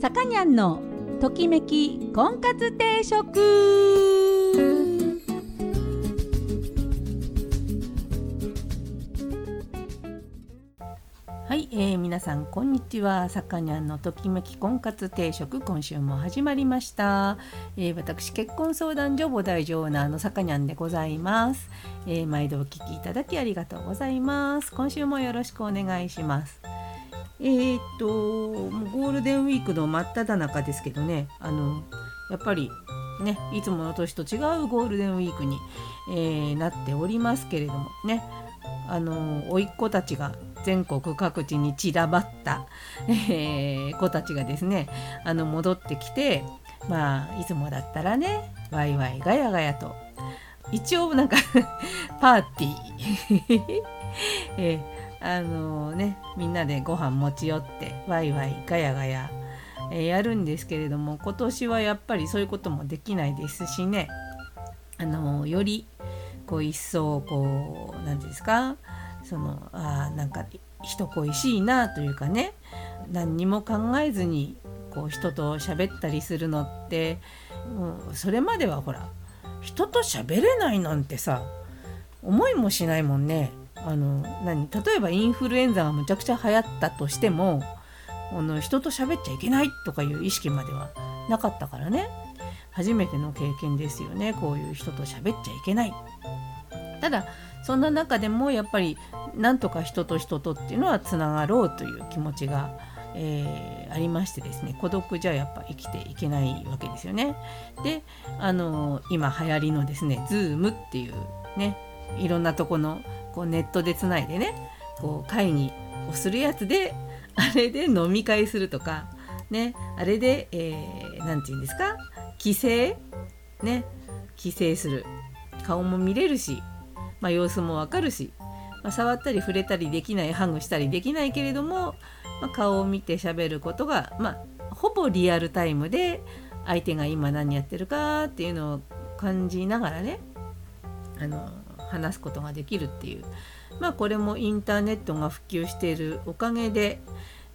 さかにゃんのときめき婚活定食。はい、えー、皆さんこんにちは。さかにゃんのときめき婚活定食今週も始まりました、えー、私結婚相談所母大女オーナーのさかにゃんでございます、えー、毎度お聞きいただきありがとうございます。今週もよろしくお願いします。えー、っとゴールデンウィークの真っ只中ですけどね。あのやっぱりねいつもの年と違うゴールデンウィークに、えー、なっておりますけれどもね。あの甥っ子たちが全国各地に散らばった、えー、子たちがですねあの戻ってきてまあいつもだったらねワイワイガヤガヤと一応なんか パーティー。えーあのねみんなでご飯持ち寄ってワイワイガヤガヤ、えー、やるんですけれども今年はやっぱりそういうこともできないですしね。あのよりこう一層こう何て言うんですか？そのあなんか人恋しいなというかね。何にも考えずにこう人と喋ったりするのってもうそれまではほら人と喋れないなんてさ思いもしないもんね。あの何？例えばインフルエンザがむちゃくちゃ流行ったとしてもあの人と喋っちゃいけないとかいう意識まではなかったからね初めての経験ですよねこういう人と喋っちゃいけない。ただそんな中でもやっぱりなんとか人と人とっていうのはつながろうという気持ちが、えー、ありましてですね孤独じゃやっぱ生きていけないわけですよね。であの今流行りのですね Zoom っていうねいろんなとこのこうネットでつないでねこう会議をするやつで あれで飲み会するとかねあれで何、えー、て言うんですか帰省ね帰省する。顔も見れるし、まあ、様子もわかるし、まあ、触ったり触れたりできないハグしたりできないけれども、まあ、顔を見て喋ることが、まあ、ほぼリアルタイムで相手が今何やってるかっていうのを感じながらねあの話すことができるっていうまあこれもインターネットが普及しているおかげで、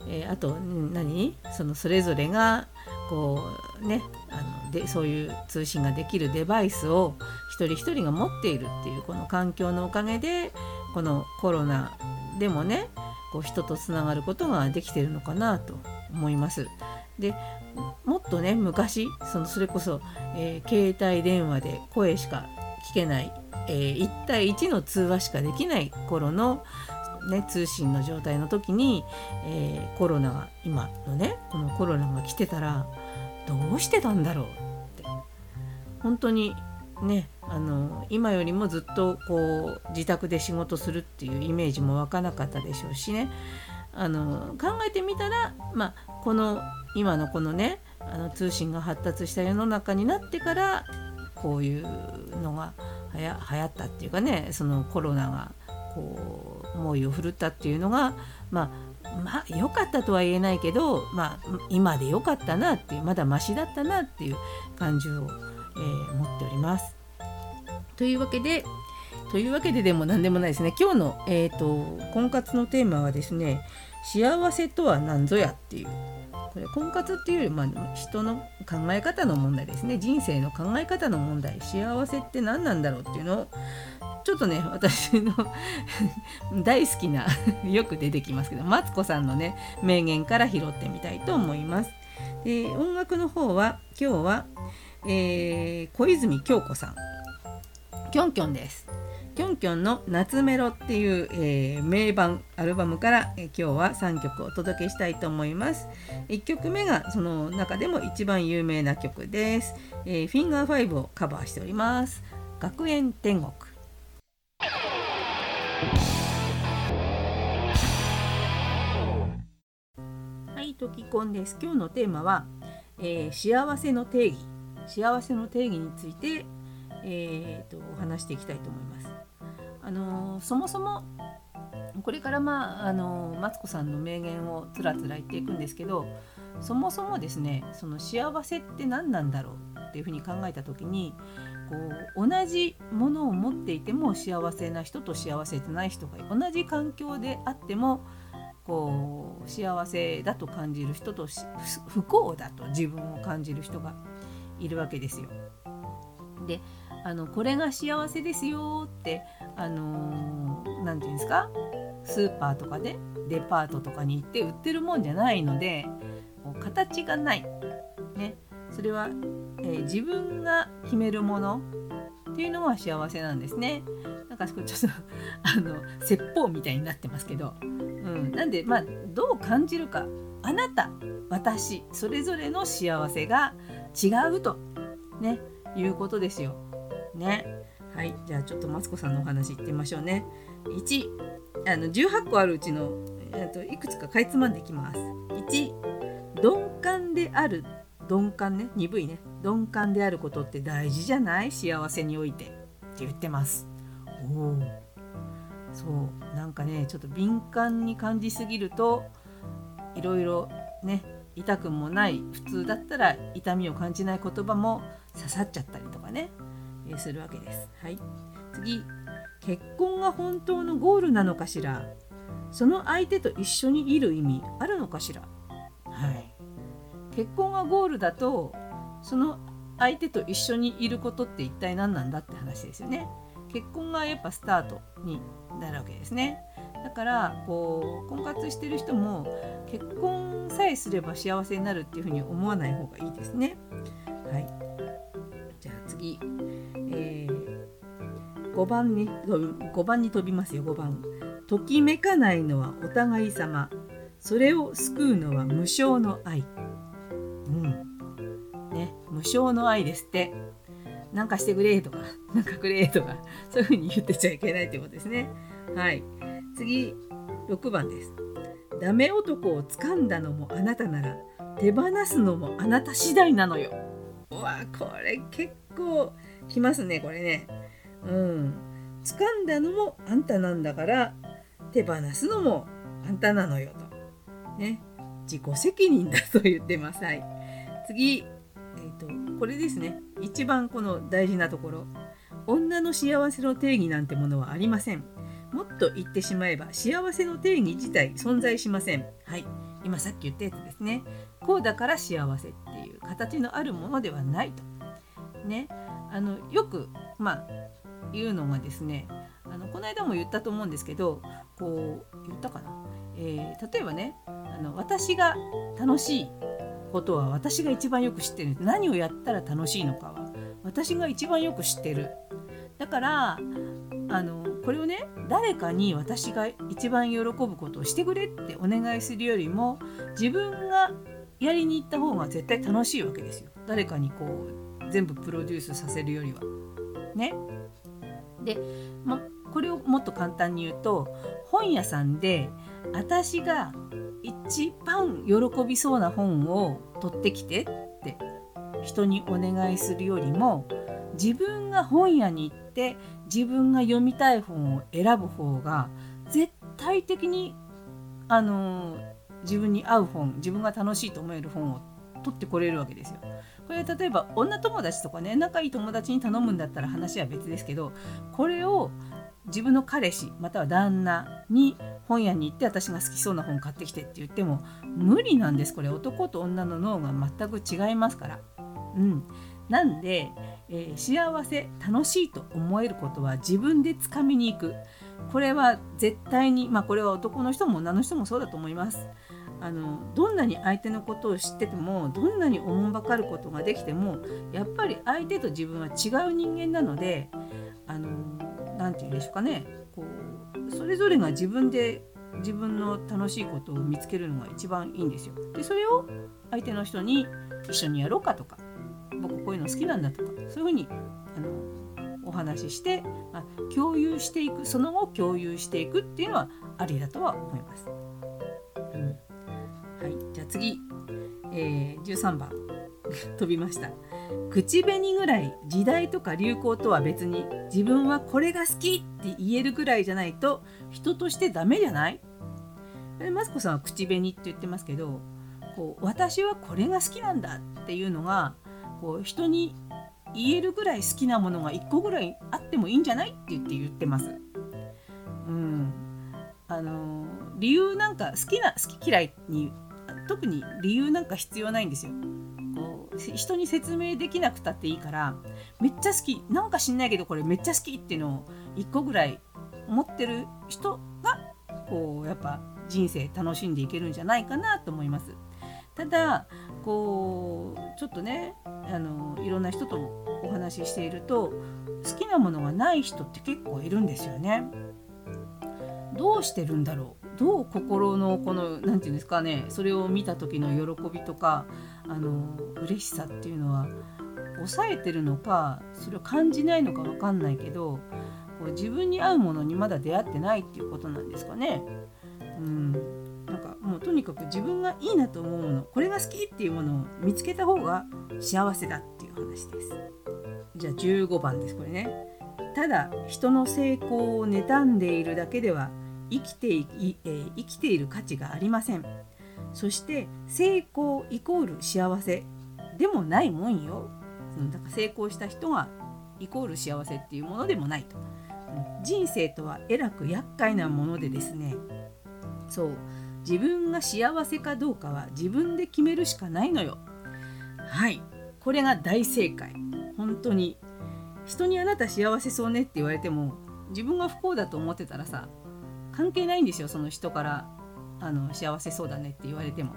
えー、あと何？そのそれぞれがこうねあのでそういう通信ができるデバイスを一人一人が持っているっていうこの環境のおかげでこのコロナでもねこう人とつながることができてるのかなと思います。でもっとね昔そのそれこそ、えー、携帯電話で声しか聞けないえー、1対1の通話しかできない頃の、ね、通信の状態の時に、えー、コロナが今のねこのコロナが来てたらどうしてたんだろうって。本当にねあの今よりもずっとこう自宅で仕事するっていうイメージも湧かなかったでしょうしね。あの考えてみたら、まあ、この今のこのねあの通信が発達した世の中になってからこういうのがはや流行ったっていうかねそのコロナがこう猛威を振るったっていうのがまあまあ良かったとは言えないけど、まあ、今で良かったなっていうまだマシだったなっていう感じを、えー、持っております。というわけでというわけででも何でもないですね今日の、えーと婚活のテーマはですね幸せとは何ぞやっていうこれ婚活っていうより、まあ、人の考え方の問題ですね人生の考え方の問題幸せって何なんだろうっていうのをちょっとね私の 大好きな よく出てきますけどマツコさんのね名言から拾ってみたいと思います。で音楽の方は今日は、えー、小泉京子さんきょんきょんです。きょんきょんの夏メロっていう、えー、名盤アルバムから、えー、今日は3曲お届けしたいと思います。1曲目がその中でも一番有名な曲です、えー、フィンガー5をカバーしております。学園天国。はいトキコンです。今日のテーマは、えー、幸せの定義。幸せの定義についてえーと、と話していきたいと思います。あのそもそもこれからまああのマツコさんの名言をつらつら言っていくんですけどそもそもですねその幸せって何なんだろうっていうふうに考えた時にこう同じものを持っていても幸せな人と幸せじゃない人が同じ環境であってもこう幸せだと感じる人と不幸だと自分を感じる人がいるわけですよ。であのこれが幸せですよってあの何、ー、て言うんですか？スーパーとかでデパートとかに行って売ってるもんじゃないのでう形がない、ね、それは、えー、自分が決めるもの。っていうのが幸せなんですね。なんかちょっと あの説法みたいになってますけど、うん、なんでまあどう感じるか。あなた私それぞれの幸せが違うと。ね。いうことですよ。ね。はいじゃあちょっとマツコさんのお話いってみましょうね。1あの18個あるうちの、えー、といくつかかいつまんでいきます。1鈍感である鈍感ね鈍いね鈍感であることって大事じゃない？幸せにおいてって言ってます。おおそうなんかねちょっと敏感に感じすぎるといろいろね痛くもない普通だったら痛みを感じない言葉も刺さっちゃったり、え、するわけです。はい、次結婚が本当のゴールなのかしら？その相手と一緒にいる意味あるのかしら？はい結婚がゴールだとその相手と一緒にいることって一体何なんだって話ですよね。結婚がやっぱスタートになるわけですね。だからこう婚活してる人も結婚さえすれば幸せになるっていうふうに思わない方がいいですね。5番に5番に飛びますよ5番。ときめかないのはお互い様。それを救うのは無償の愛。うん。ね、無償の愛ですって。なんかしてくれとか、なんかくれとか、そういうふうに言ってちゃいけないということですね。はい。次、6番です。ダメ男を掴んだのもあなたなら、手放すのもあなた次第なのよ。うわ、これ結構きますね、これね。うん。掴んだのもあんたなんだから、手放すのもあんたなのよと。ね。自己責任だと言ってます。はい。次、とこれですね一番この大事なところ女の幸せの定義なんてものはありませんもっと言ってしまえば幸せの定義自体存在しませんはい今さっき言ったやつですねこうだから幸せっていう形のあるものではないとねあのよくまあ言うのがですねあのこの間も言ったと思うんですけどこう言ったかな、えー、例えばねあの私が楽しいことは私が一番よく知ってる何をやったら楽しいのかは私が一番よく知ってるだからあのこれをね誰かに私が一番喜ぶことをしてくれってお願いするよりも自分がやりに行った方が絶対楽しいわけですよ誰かにこう全部プロデュースさせるよりは。ね？で、ま、これをもっと簡単に言うと本屋さんで私が一番喜びそうな本を取ってきてって人にお願いするよりも自分が本屋に行って自分が読みたい本を選ぶ方が絶対的にあの自分に合う本自分が楽しいと思える本を取ってこれるわけですよ。これ例えば女友達とかね仲いい友達に頼むんだったら話は別ですけどこれを自分の彼氏または旦那に本屋に行って私が好きそうな本買ってきてって言っても無理なんですこれ男と女の脳が全く違いますから。うん、なんで、えー、幸せ楽しいと思えることは自分でつかみに行くこれは絶対にまあこれは男の人も女の人もそうだと思います。あのどんなに相手のことを知っててもどんなにおもんばかることができてもやっぱり相手と自分は違う人間なので何て言うんでしょうかねこうそれぞれが自分で自分の楽しいことを見つけるのが一番いいんですよ。でそれを相手の人に一緒にやろうかとか僕こういうの好きなんだとかそういうふうにあのお話しして、まあ、共有していくその後共有していくっていうのはありだとは思います。うん、次、えー、13番 飛びました。口紅ぐらい時代とか流行とは別に自分はこれが好きって言えるぐらいじゃないと人としてダメじゃない？マスコさんは口紅って言ってますけどこう私はこれが好きなんだっていうのがこう人に言えるぐらい好きなものが1個ぐらいあってもいいんじゃないって言って言ってます。うん、あの理由なんか好きな好き嫌いに特に理由なんか必要ないんですよ。こう人に説明できなくたっていいからめっちゃ好きなんか知んないけどこれめっちゃ好きっていうのを1個ぐらい持ってる人がこうやっぱ人生楽しんでいけるんじゃないかなと思います。ただこうちょっとねあのいろんな人とお話ししていると好きなものがない人って結構いるんですよね。どうしてるんだろうどう心のこの何て言うんですかねそれを見た時の喜びとかあの嬉しさっていうのは抑えてるのかそれを感じないのか分かんないけどこう自分に合うものにまだ出会ってないっていうことなんですかね。うんなんかもうとにかく自分がいいなと思うものこれが好きっていうものを見つけた方が幸せだっていう話です。じゃあ15番ですこれね。ただ人の成功を妬んでいるだけでは生きてい、えー、生きている価値がありません。そして成功イコール幸せでもないもんよ。だから成功した人がイコール幸せっていうものでもないと。人生とはえらく厄介なものでですねそう自分が幸せかどうかは自分で決めるしかないのよはいこれが大正解本当に人にあなた幸せそうねって言われても自分が不幸だと思ってたらさ関係ないんですよその人からあの幸せそうだねって言われても。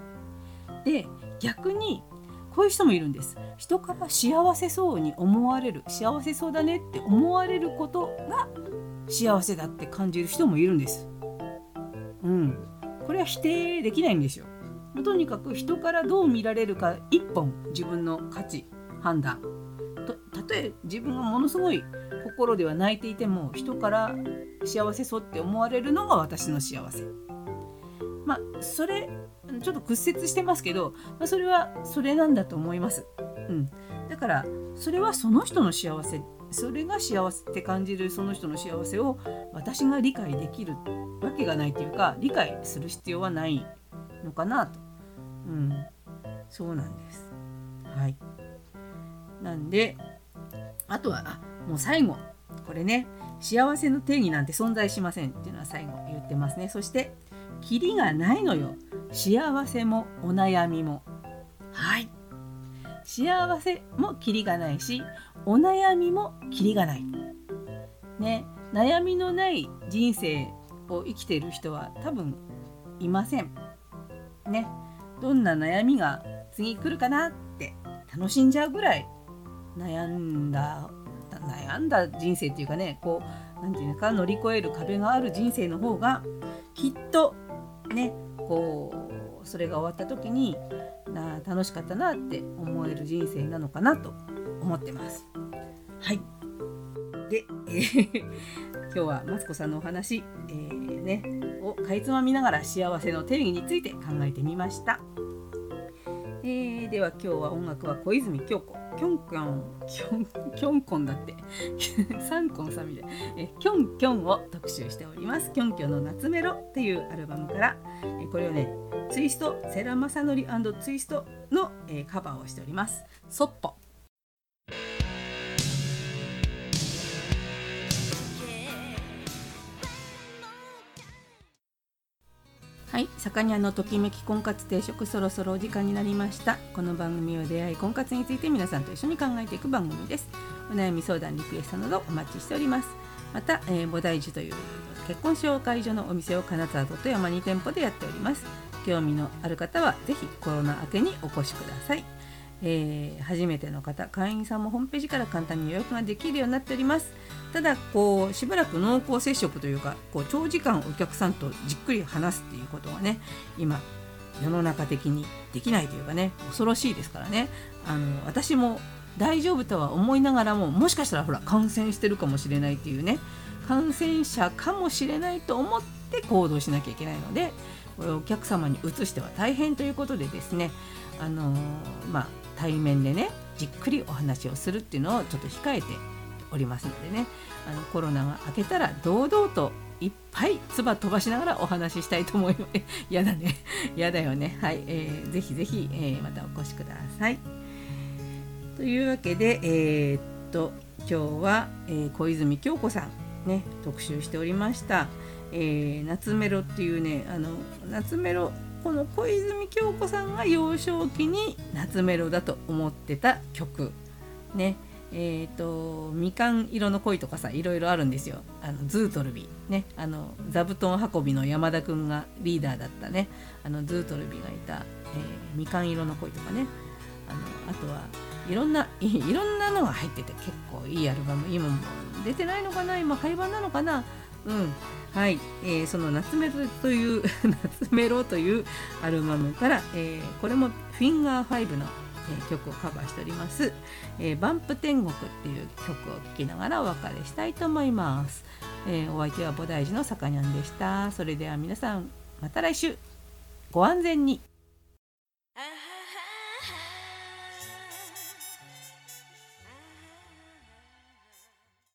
で逆にこういう人もいるんです。人から幸せそうに思われる幸せそうだねって思われることが幸せだって感じる人もいるんです。うん。これは否定できないんですよ。とにかく人からどう見られるか一本自分の価値判断。え自分がものすごい心では泣いていても人から幸せそうって思われるのが私の幸せまあそれちょっと屈折してますけど、まあ、それはそれなんだと思います。うん、だからそれはその人の幸せそれが幸せって感じるその人の幸せを私が理解できるわけがないというか理解する必要はないのかなと。うん、そうなんです。はい。なんであとはあもう最後これね幸せの定義なんて存在しませんっていうのは最後言ってますね。そしてキリがないのよ。幸せもお悩みも。はい。幸せもキリがないし、お悩みもキリがない。ね、悩みのない人生を生きている人は多分いません。ね、どんな悩みが次来るかなって楽しんじゃうぐらい悩んだ悩んだ人生っていうかねこう何て言うのか乗り越える壁がある人生の方がきっとねこうそれが終わった時にな楽しかったなって思える人生なのかなと思ってます。はいで、えー、今日はマツコさんのお話、えー、ね、をかいつまみながら幸せの定義について考えてみました。えー、では今日は音楽は小泉京子キョンキョンキョンキョンコンだって。サンコンさんみたいえキョンキョンを特集しております。キョンキョンの夏メロっていうアルバムから。えこれをねツイスト世良正則ツイストの、えカバーをしております。そっぽはい、さにゃのときめき婚活定食そろそろお時間になりました。この番組は出会い婚活について皆さんと一緒に考えていく番組です。お悩み相談リクエストなどお待ちしております。また、えー、菩提樹という結婚紹介所のお店を金沢と富山に店舗でやっております。興味のある方はぜひコロナ明けにお越しください。えー、初めての方会員さんもホームページから簡単に予約ができるようになっております。ただこうしばらく濃厚接触というかこう長時間お客さんとじっくり話すっていうことがね今世の中的にできないというかね恐ろしいですからね。あの私も大丈夫とは思いながらももしかしたらほら感染してるかもしれないっていうね感染者かもしれないと思って行動しなきゃいけないのでこれお客様に移しては大変ということでですねあのまあ対面でねじっくりお話をするっていうのをちょっと控えておりますのでねあのコロナが明けたら堂々といっぱい唾飛ばしながらお話ししたいと思います。やだね。やだよね。はい。えー、ぜひぜひ、えー、またお越しください。というわけで、えー、っと、今日は、えー、小泉京子さん、ね、特集しておりました。えー、夏メロっていうねあの夏メロこの小泉京子さんが幼少期に夏メロだと思ってた曲。ね。えーと、みかん色の恋とかさいろいろあるんですよ。あのズートルビね。あの座布団運びの山田くんがリーダーだったね。あのズートルビがいた、えー、みかん色の恋とかね。あのあとはいろんな いろんなのが入ってて結構いいアルバム。今も出てないのかな？今廃盤なのかな？うん。はい、えー、その夏メロという 夏メロというアルバムから、えー、これもフィンガー5の、えー、曲をカバーしております、えー、バンプ天国っていう曲を聴きながらお別れしたいと思います、えー、お相手は菩提寺のさかにゃんでした。それでは皆さんまた来週。ご安全に。